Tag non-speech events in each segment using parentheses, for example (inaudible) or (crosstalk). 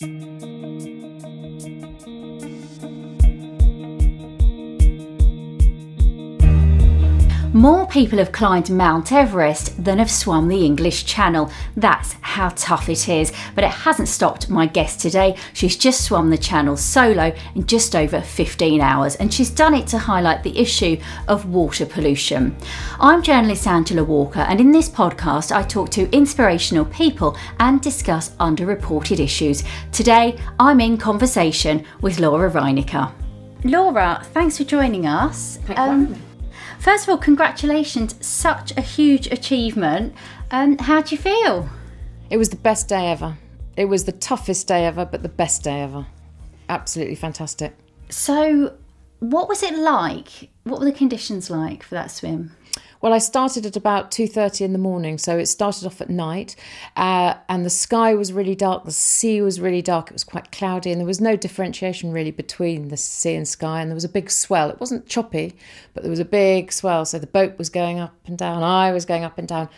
Thank you. More people have climbed Mount Everest than have swum the English Channel. That's how tough it is. But it hasn't stopped my guest today. She's just swum the Channel solo in just over 15 hours, and she's done it to highlight the issue of water pollution. I'm journalist Angela Walker, and in this podcast, I talk to inspirational people and discuss underreported issues. Today, I'm in conversation with Laura Reineke. Laura, thanks for joining us. Um, First of all, congratulations! Such a huge achievement. Um, how do you feel? It was the best day ever. It was the toughest day ever, but the best day ever. Absolutely fantastic. So, what was it like? What were the conditions like for that swim? Well, I started at about two thirty in the morning, so it started off at night, uh, and the sky was really dark. The sea was really dark. It was quite cloudy, and there was no differentiation really between the sea and sky. And there was a big swell. It wasn't choppy, but there was a big swell. So the boat was going up and down. I was going up and down,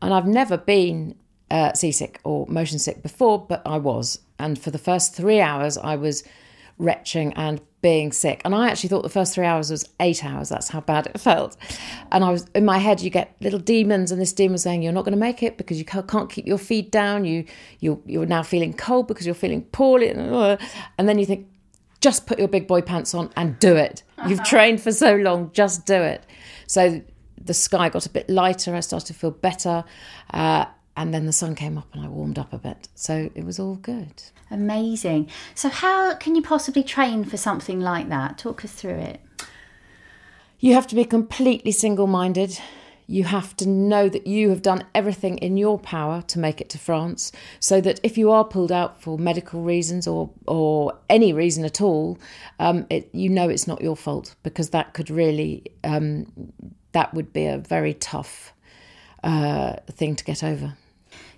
and I've never been uh, seasick or motion sick before, but I was. And for the first three hours, I was retching and being sick. And I actually thought the first three hours was eight hours. That's how bad it felt. And I was in my head, you get little demons, and this demon was saying, "You're not going to make it because you can't keep your feet down. You you you're now feeling cold because you're feeling poorly." And then you think, just put your big boy pants on and do it. You've (laughs) trained for so long, just do it. So the sky got a bit lighter. I started to feel better. Uh, and then the sun came up and I warmed up a bit. So it was all good. Amazing. So, how can you possibly train for something like that? Talk us through it. You have to be completely single minded. You have to know that you have done everything in your power to make it to France, so that if you are pulled out for medical reasons or or any reason at all, um, it, you know it's not your fault because that could really um, that would be a very tough uh, thing to get over.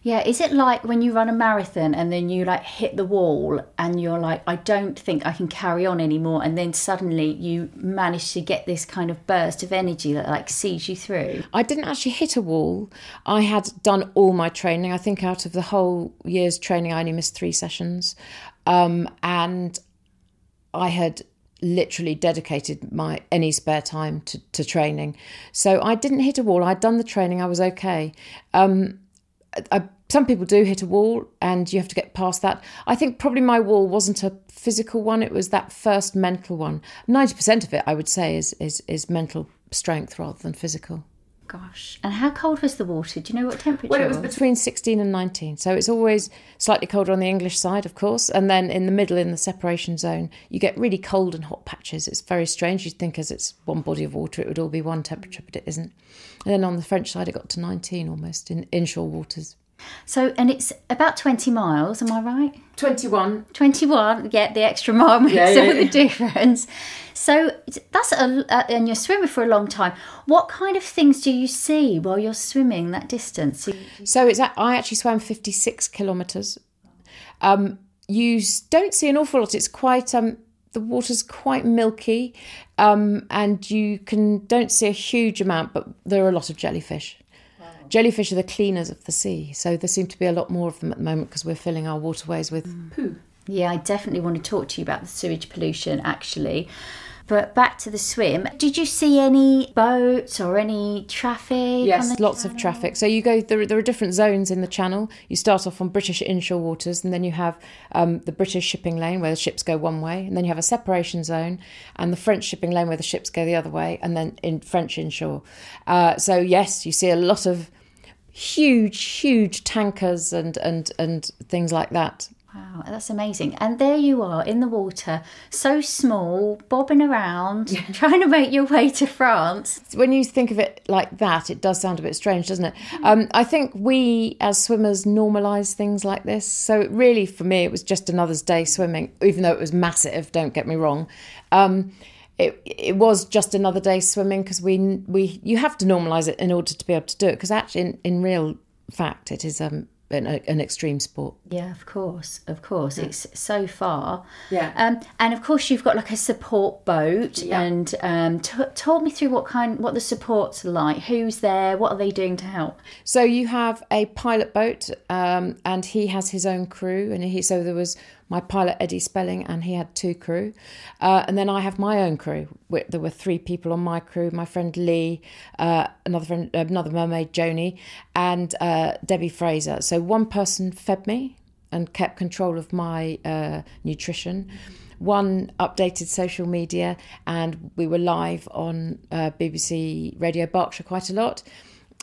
Yeah, is it like when you run a marathon and then you like hit the wall and you're like, I don't think I can carry on anymore, and then suddenly you manage to get this kind of burst of energy that like sees you through? I didn't actually hit a wall. I had done all my training. I think out of the whole year's training, I only missed three sessions, um, and I had literally dedicated my any spare time to, to training. So I didn't hit a wall. I'd done the training. I was okay. Um, I, some people do hit a wall and you have to get past that. I think probably my wall wasn't a physical one, it was that first mental one. 90% of it, I would say, is, is, is mental strength rather than physical. Gosh. And how cold was the water? Do you know what temperature Well, it was, between 16 and 19. So it's always slightly colder on the English side, of course. And then in the middle, in the separation zone, you get really cold and hot patches. It's very strange. You'd think as it's one body of water, it would all be one temperature, but it isn't. And then on the French side, it got to 19 almost in inshore waters. So, and it's about 20 miles, am I right? 21. 21, yeah, the extra mile (laughs) makes yeah, yeah, all the difference. So, that's a, uh, and you're swimming for a long time. What kind of things do you see while you're swimming that distance? So, it's I actually swam 56 kilometres. Um, you don't see an awful lot. It's quite, um, the water's quite milky um, and you can don't see a huge amount, but there are a lot of jellyfish jellyfish are the cleaners of the sea, so there seem to be a lot more of them at the moment because we're filling our waterways with mm. poo. Yeah, I definitely want to talk to you about the sewage pollution actually. But back to the swim. Did you see any boats or any traffic? Yes, lots channel? of traffic. So you go. There, there are different zones in the channel. You start off on British inshore waters, and then you have um, the British shipping lane where the ships go one way, and then you have a separation zone, and the French shipping lane where the ships go the other way, and then in French inshore. Uh, so yes, you see a lot of huge, huge tankers and and and things like that. Wow, that's amazing. And there you are in the water, so small, bobbing around, yeah. (laughs) trying to make your way to France. When you think of it like that, it does sound a bit strange, doesn't it? Um, I think we as swimmers normalise things like this. So, really, for me, it was just another day swimming, even though it was massive, don't get me wrong. Um, it it was just another day swimming because we we you have to normalize it in order to be able to do it because actually in, in real fact it is um an, an, extreme sport. Yeah, of course, of course. Yeah. It's so far. Yeah. Um, and of course, you've got like a support boat. Yeah. And um, t- talk me through what kind, what the support's like. Who's there? What are they doing to help? So you have a pilot boat, um, and he has his own crew, and he so there was my pilot Eddie Spelling, and he had two crew. Uh, and then I have my own crew. There were three people on my crew: my friend Lee, uh, another friend, another mermaid Joni, and uh, Debbie Fraser. So one person fed me and kept control of my uh, nutrition. One updated social media, and we were live on uh, BBC Radio Berkshire quite a lot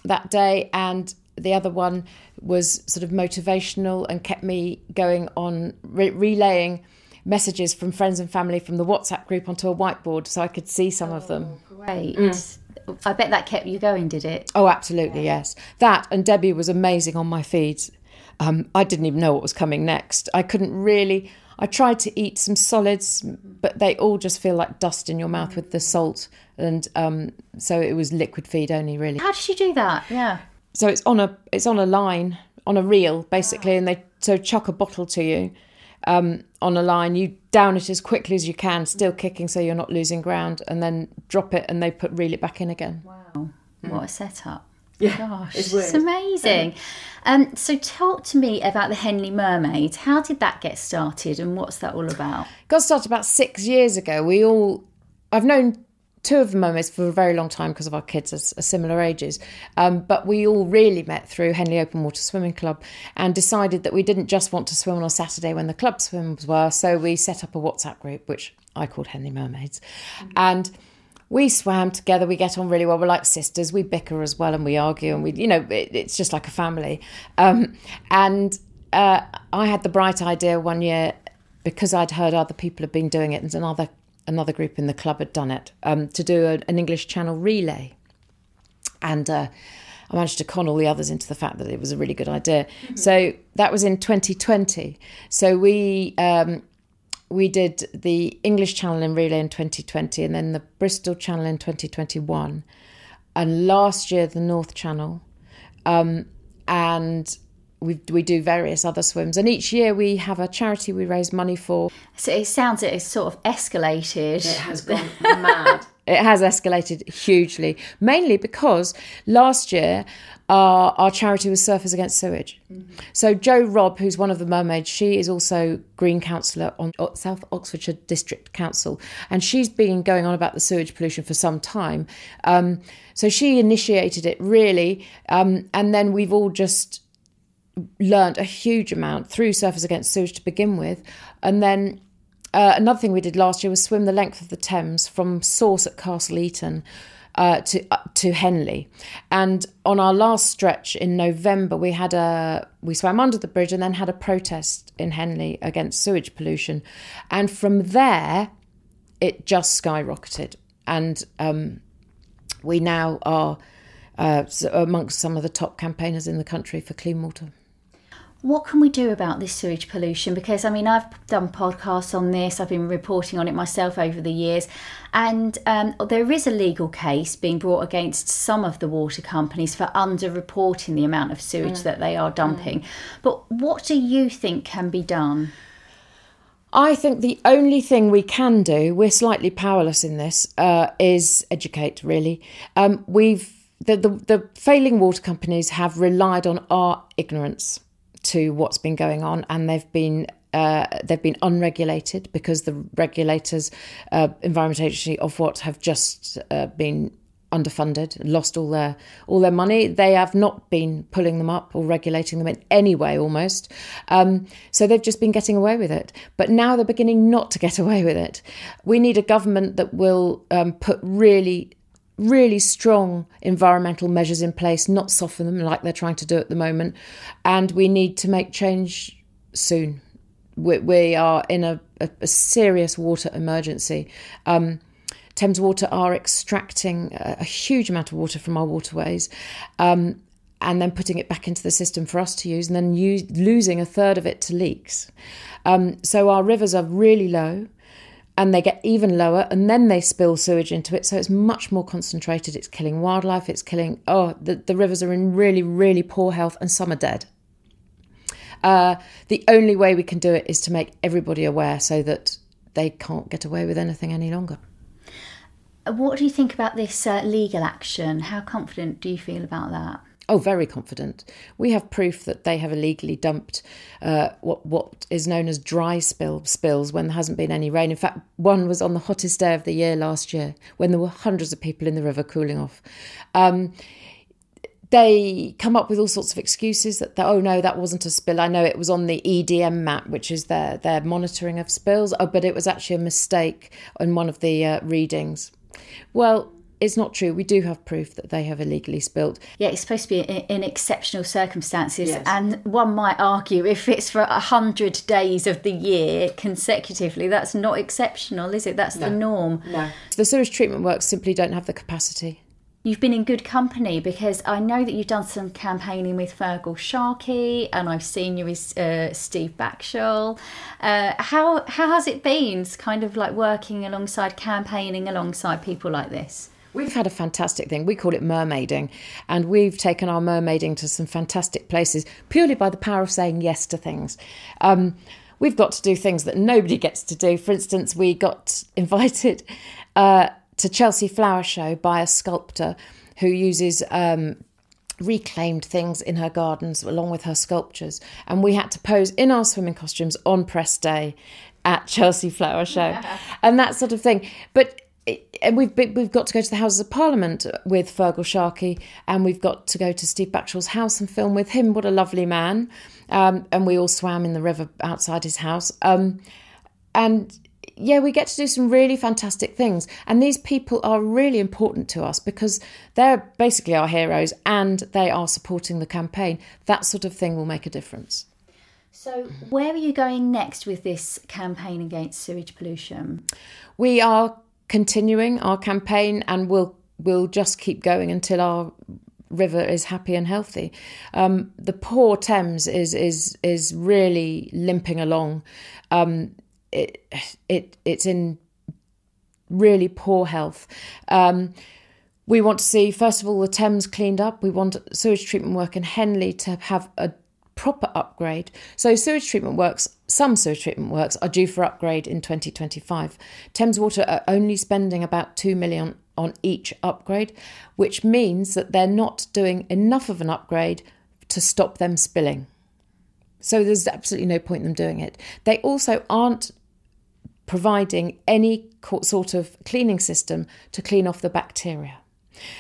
that day. And the other one was sort of motivational and kept me going on re- relaying messages from friends and family from the WhatsApp group onto a whiteboard so I could see some oh, of them. Oh, great. Mm. I bet that kept you going, did it? Oh, absolutely, yeah. yes. That and Debbie was amazing on my feeds. Um, I didn't even know what was coming next. I couldn't really. I tried to eat some solids, but they all just feel like dust in your mouth with the salt, and um, so it was liquid feed only, really. How did you do that? Yeah. So it's on a it's on a line on a reel basically, and they so chuck a bottle to you um, on a line. You down it as quickly as you can, still kicking, so you're not losing ground, and then drop it, and they put reel it back in again. Wow, mm. what a setup! Yeah, Gosh, it's, it's amazing. Um, so, talk to me about the Henley Mermaid. How did that get started, and what's that all about? Got started about six years ago. We all, I've known two of the mermaids for a very long time because of our kids are, are similar ages. Um, but we all really met through Henley Open Water Swimming Club and decided that we didn't just want to swim on a Saturday when the club swims were. So we set up a WhatsApp group, which I called Henley Mermaids. Mm-hmm. And we swam together. We get on really well. We're like sisters. We bicker as well and we argue and we, you know, it, it's just like a family. Um, and uh, I had the bright idea one year because I'd heard other people had been doing it and another another group in the club had done it um, to do a, an English Channel relay, and uh, I managed to con all the others into the fact that it was a really good idea. Mm-hmm. So that was in 2020. So we um, we did the English Channel in relay in 2020, and then the Bristol Channel in 2021, and last year the North Channel, um, and we we do various other swims, and each year we have a charity we raise money for. So it sounds it has sort of escalated. It has gone mad. (laughs) It has escalated hugely, mainly because last year our, our charity was Surfers Against Sewage. Mm-hmm. So Jo Robb, who's one of the mermaids, she is also Green Councillor on South Oxfordshire District Council, and she's been going on about the sewage pollution for some time. Um, so she initiated it really, um, and then we've all just learned a huge amount through Surfers Against Sewage to begin with. And then uh, another thing we did last year was swim the length of the Thames from Source at Castle Eaton. Uh, to uh, to Henley, and on our last stretch in November, we had a we swam under the bridge and then had a protest in Henley against sewage pollution, and from there, it just skyrocketed, and um, we now are uh, amongst some of the top campaigners in the country for clean water what can we do about this sewage pollution? Because I mean, I've done podcasts on this, I've been reporting on it myself over the years, and um, there is a legal case being brought against some of the water companies for under-reporting the amount of sewage mm. that they are dumping. Mm. But what do you think can be done? I think the only thing we can do, we're slightly powerless in this, uh, is educate. Really, um, we've the, the the failing water companies have relied on our ignorance to what's been going on, and they've been uh, they've been unregulated because the regulators, uh, Environment Agency Ofwat have just uh, been underfunded, lost all their all their money. They have not been pulling them up or regulating them in any way, almost. Um, so they've just been getting away with it. But now they're beginning not to get (laughs) away with it. We need a government that will um, put really really strong environmental measures in place, not soften them like they're trying to do at the moment. And we need to make change soon. We, we are in a, a, a, serious water emergency. Um, Thames Water are extracting a, a, huge amount of water from our waterways. Um, and then putting it back into the system for us to use, and then use, losing a third of it to leaks. Um, so our rivers are really low and they get even lower and then they spill sewage into it. So it's much more concentrated. It's killing wildlife. It's killing oh the, the rivers are in really really poor health and some are dead. Uh, the only way we can do it is to make everybody aware so that they can't get away with anything any longer. What do you think about this uh, legal action? How confident do you feel about that Oh, very confident. We have proof that they have illegally dumped uh, what what is known as dry spill spills when there hasn't been any rain. In fact, one was on the hottest day of the year last year when there were hundreds of people in the river cooling off. Um, they come up with all sorts of excuses that, oh no that wasn't a spill i know it was on the edm map which is their their monitoring of spills oh, but it was actually a mistake in one of the uh, readings well it's not true. We do have proof that they have illegally spilt. Yeah, it's supposed to be in, in exceptional circumstances, yes. and one might argue if it's for a hundred days of the year consecutively, that's not exceptional, is it? That's no. the norm. No, the sewage treatment works simply don't have the capacity you've been in good company because I know that you've done some campaigning with Feargal Sharkey and I've seen you with uh, Steve Backshall. Uh, how how has it been, kind of like working alongside campaigning alongside people like this? We've had a fantastic thing. We call it mermaiding, and we've taken our mermaiding to some fantastic places purely by the power of saying yes to things. Um, we've got to do things that nobody gets to do. For instance, we got (laughs) invited. Uh, to Chelsea Flower Show by a sculptor who uses um, reclaimed things in her gardens along with her sculptures. And we had to pose in our swimming costumes on press day at Chelsea Flower Show yeah. (laughs) and that sort of thing. But and we've we've got to go to the Houses of Parliament with Feargal Sharkey, and we've got to go to Steve Backshall's house and film with him. What a lovely man! Um, and we all swam in the river outside his house. Um, and yeah, we get to do some really fantastic things. And these people are really important to us because they're basically our heroes and they are supporting the campaign. That sort of thing will make a difference. So, where are you going next with this campaign against sewage pollution? We are continuing our campaign and we'll, we'll just keep going until our river is happy and healthy. Um, the poor Thames is is is really limping along. Um, it, it it's in really poor health. Um, we want to see, first of all, the Thames cleaned up. We want sewage treatment work in Henley to have a proper upgrade. So, sewage treatment works, some sewage treatment works are due for upgrade in 2025. Thames Water are only spending about 2 million on each upgrade, which means that they're not doing enough of an upgrade to stop them spilling. So there's absolutely no point in them doing it. They also aren't providing any sort of cleaning system to clean off the bacteria.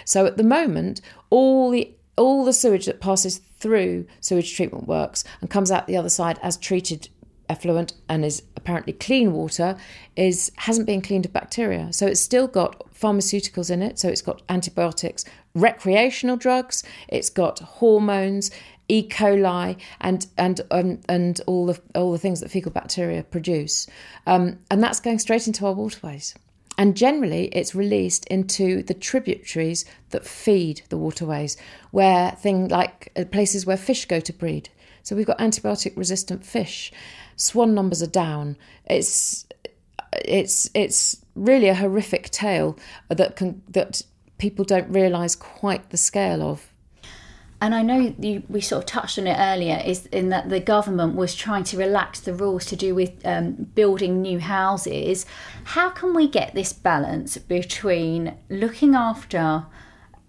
So at the moment, all the all the sewage that passes through sewage treatment works and comes out the other side as treated effluent and is apparently clean water is hasn't been cleaned of bacteria. So it's still got pharmaceuticals in it. So it's got antibiotics, recreational drugs, it's got hormones, E. coli, and and um, and all the all the things that fecal bacteria produce, um, and that's going straight into our waterways. And generally, it's released into the tributaries that feed the waterways, where things like uh, places where fish go to breed. So we've got antibiotic resistant fish. Swan numbers are down. It's it's it's really a horrific tale that can that people don't realise quite the scale of and I know you, we sort of touched on it earlier, is in that the government was trying to relax the rules to do with um, building new houses. How can we get this balance between looking after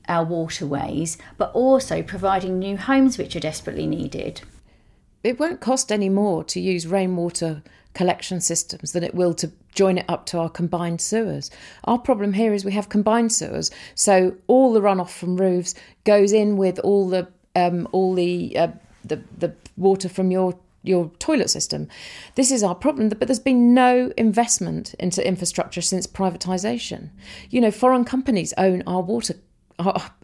our waterways, but also providing new homes which are desperately needed? It won't cost any more to use rainwater collection systems than it will to join it up to our combined sewers. Our problem here is we have combined sewers, so all the runoff from roofs goes in with all the um, all the, uh, the the water from your your toilet system. This is our problem, but there's been no investment into infrastructure since privatisation. You know, foreign companies own our water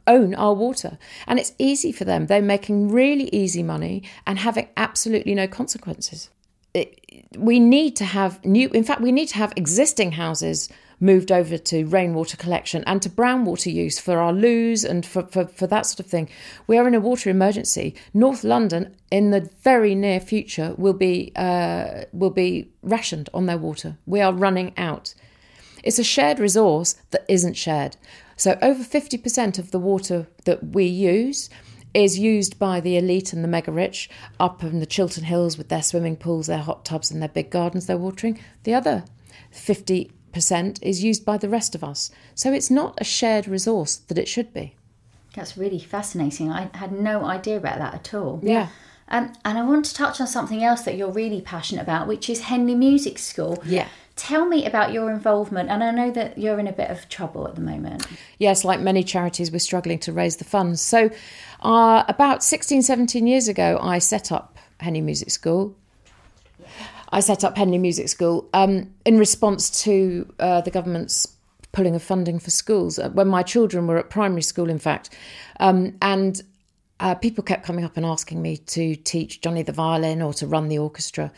own our water. And it's easy for them. They're making really easy money and having absolutely no consequences we need to have new, in fact, we need to have existing houses moved over to rainwater collection and to brown water use for our loos and for, for, for that sort of thing. We are in a water emergency. North London, in the very near future, will be uh, will be rationed on their water. We are running out. It's a shared resource that isn't shared. So over 50% of the water that we use is used by the elite and the mega rich up in the Chiltern Hills with their swimming pools, their hot tubs, and their big gardens they're watering. The other 50% is used by the rest of us. So it's not a shared resource that it should be. That's really fascinating. I had no idea about that at all. Yeah. Um, and I want to touch on something else that you're really passionate about, which is Henley Music School. Yeah. Tell me about your involvement, and I know that you're in a bit of trouble at the moment. Yes, like many charities, we're struggling to raise the funds. So, uh, about 16, 17 years ago, I set up Henley Music School. I set up Henley Music School um, in response to uh, the government's pulling of funding for schools uh, when my children were at primary school, in fact. Um, and uh, people kept coming up and asking me to teach Johnny the violin or to run the orchestra.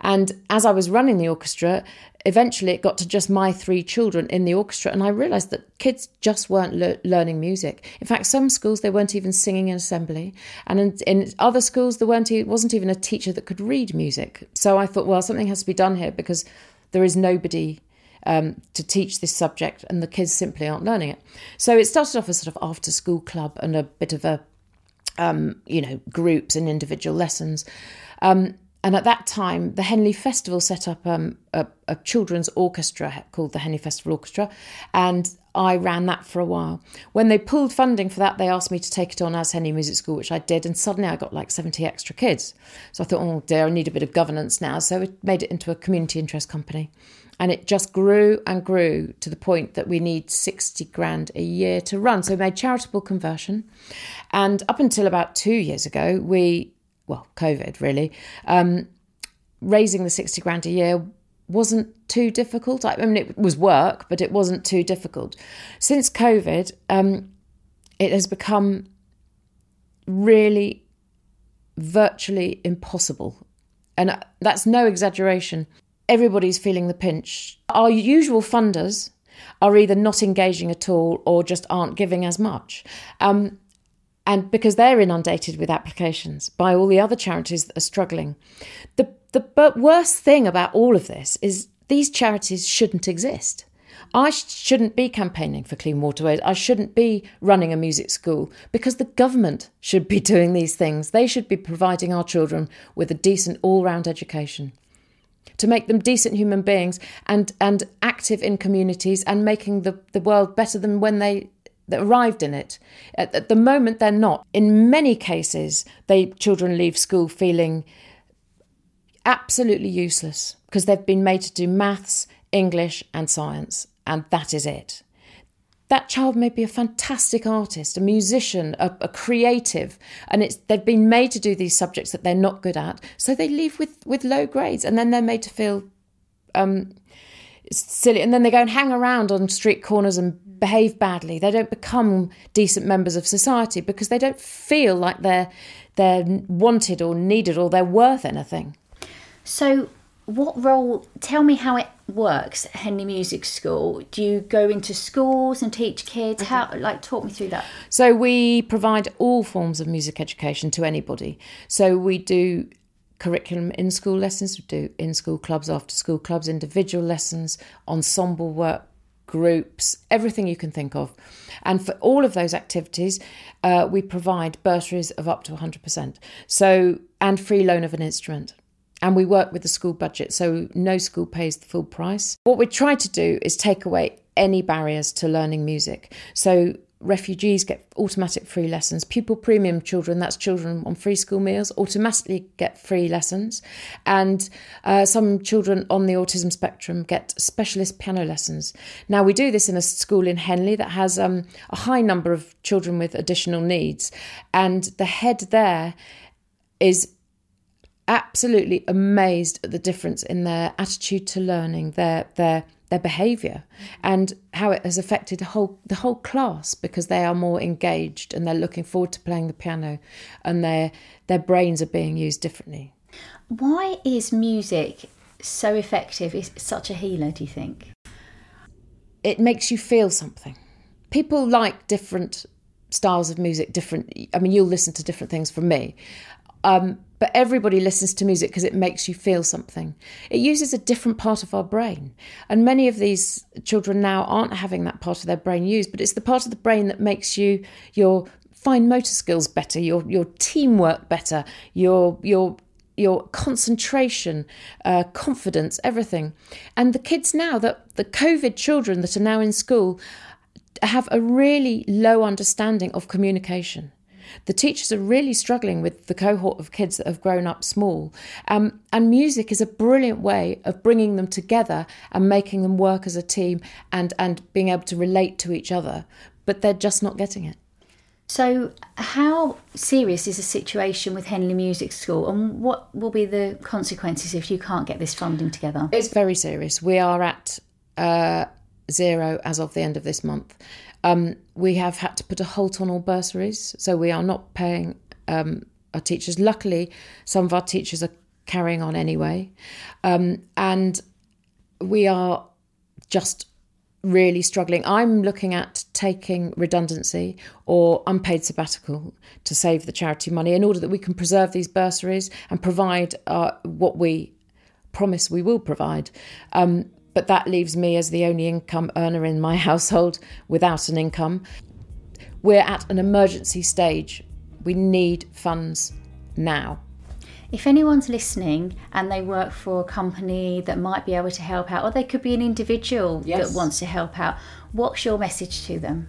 And as I was running the orchestra, eventually it got to just my three children in the orchestra, and I realised that kids just weren't le- learning music. In fact, some schools they weren't even singing in assembly, and in, in other schools there weren't e- wasn't even a teacher that could read music. So I thought, well, something has to be done here because there is nobody um, to teach this subject, and the kids simply aren't learning it. So it started off as sort of after school club and a bit of a, um, you know, groups and individual lessons. Um, and at that time, the Henley Festival set up um, a, a, children's orchestra called the Henley Festival Orchestra, and I ran that for a while. When they pulled funding for that, they asked me to take it on as Henley Music School, which I did, and suddenly I got like 70 extra kids. So I thought, oh dear, I need a bit of governance now. So we made it into a community interest company. And it just grew and grew to the point that we need 60 grand a year to run. So we made charitable conversion. And up until about two years ago, we, well, COVID really, um, raising the 60 grand a year wasn't too difficult. I mean, it was work, but it wasn't too difficult. Since COVID, um, it has become really virtually impossible. And that's no exaggeration everybody's feeling the pinch. Our usual funders are either not engaging at all or just aren't giving as much. Um, and because they're inundated with applications by all the other charities that are struggling. The, the but worst thing about all of this is these charities shouldn't exist. I shouldn't be campaigning for clean waterways. I shouldn't be running a music school because the government should be (laughs) doing these things. They should be providing our children with a decent all round education to make them decent human beings and and active in communities and making the, the world better than when they arrived in it. At, at the moment, they're not. In many cases, they children leave school feeling absolutely useless because they've been made to do maths, English, and science, and that is it that child may be a fantastic artist, a musician, a, a, creative, and it's they've been made to do these subjects that they're not good at, so they leave with with low grades, and then they're made to feel um, silly, and then they go and hang around on street corners and behave badly. They don't become decent members of society because they don't feel like they're they're wanted or needed or they're worth anything. So what role tell me how it works henley music school. Do you go into schools and teach kids? How like talk me through that. So we provide all forms of music education to anybody. So we do curriculum in school lessons we do in school clubs after school clubs individual lessons ensemble work groups everything you can think of. And for all of those activities uh, we provide bursaries of up to 100% so and free loan of an instrument and we work with the school budget, so no school pays the full price. What we try to do is take away any barriers to learning music. So refugees get automatic free lessons. Pupil premium children, that's children on free school meals, automatically get free lessons. And uh, some children on the autism spectrum get specialist piano lessons. Now, we do this in a school in Henley that has um, a high number of children with additional needs. And the head there is absolutely amazed at the difference in their attitude to learning, their their their behaviour, and how it has affected the whole the whole class because they are more engaged and they're looking forward to playing the piano, and their their brains are being used differently. Why is music so effective? Is such a healer? Do you think? It makes you feel something. People like different styles of music different i mean you'll listen to different things from me um, but everybody listens to music because it makes you feel something. It uses a different part of our brain. And many of these children now aren't having that part of their brain used, but it's the part of the brain that makes you your fine motor skills better, your your teamwork better, your your your concentration, uh, confidence, everything. And the kids now that the COVID children that are now in school have a really low understanding of communication. The teachers are really struggling with the cohort of kids that have grown up small. Um, and music is a brilliant way of bringing them together and making them work as a team and, and being able to relate to each other. But they're just not getting it. So, how serious is the situation with Henley Music School, and what will be the consequences if you can't get this funding together? It's very serious. We are at uh, zero as of the end of this month. Um, we have had to put a halt on all bursaries, so we are not paying um, our teachers. Luckily, some of our teachers are carrying on anyway, um, and we are just really struggling. I'm looking at taking redundancy or unpaid sabbatical to save the charity money in order that we can preserve these bursaries and provide uh, what we promise we will provide. Um, but that leaves me as the only income earner in my (laughs) household without an income. We're at an emergency stage. We need funds now. If anyone's listening and they work for a company that might be able to help out, or they could be an individual yes. that wants to help out, what's your message to them?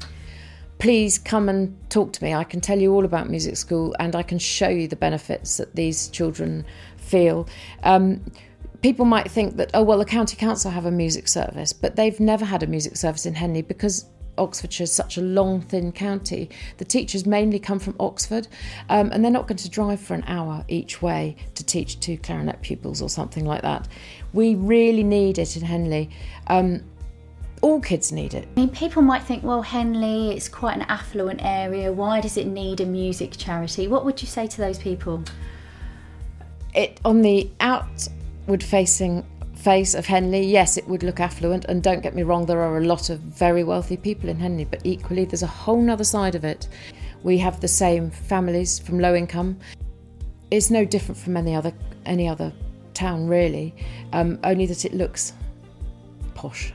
Please come and talk to me. I can tell you all about music school and I can show you the benefits that these children feel. Um, people might think that, oh, well, the county council have a music service, but they've never had a music service in Henley because Oxfordshire is such a long, thin county. The teachers mainly come from Oxford, um, and they're not going to drive for an hour each way to teach two clarinet pupils or something like that. We really need it in Henley. Um, all kids need it. I mean, people might think, well, Henley, it's quite an affluent area. Why does it need a music charity? What would you say to those people? It on the out outward facing face of Henley, yes, it would look affluent. And don't get me wrong, there are a lot of very wealthy people in Henley, but equally, there's a whole other side of it. We have the same families from low income. It's no different from any other any other town, really, um, only that it looks posh.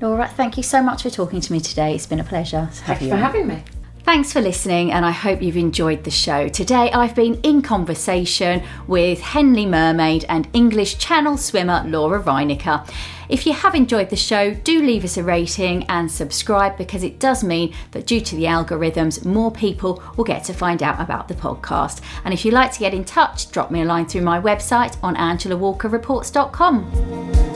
Laura, thank you so much for talking to me today. It's been a pleasure. Thanks for having me. Thanks for listening, and I hope you've enjoyed the show. Today, I've been in conversation with Henley Mermaid and English Channel swimmer Laura Reineke. If you have enjoyed the show, do leave us a rating and subscribe because it does mean that due to the algorithms, more people will get to find out about the podcast. And if you'd like to get in touch, drop me a line through my website on angelawalkerreports.com.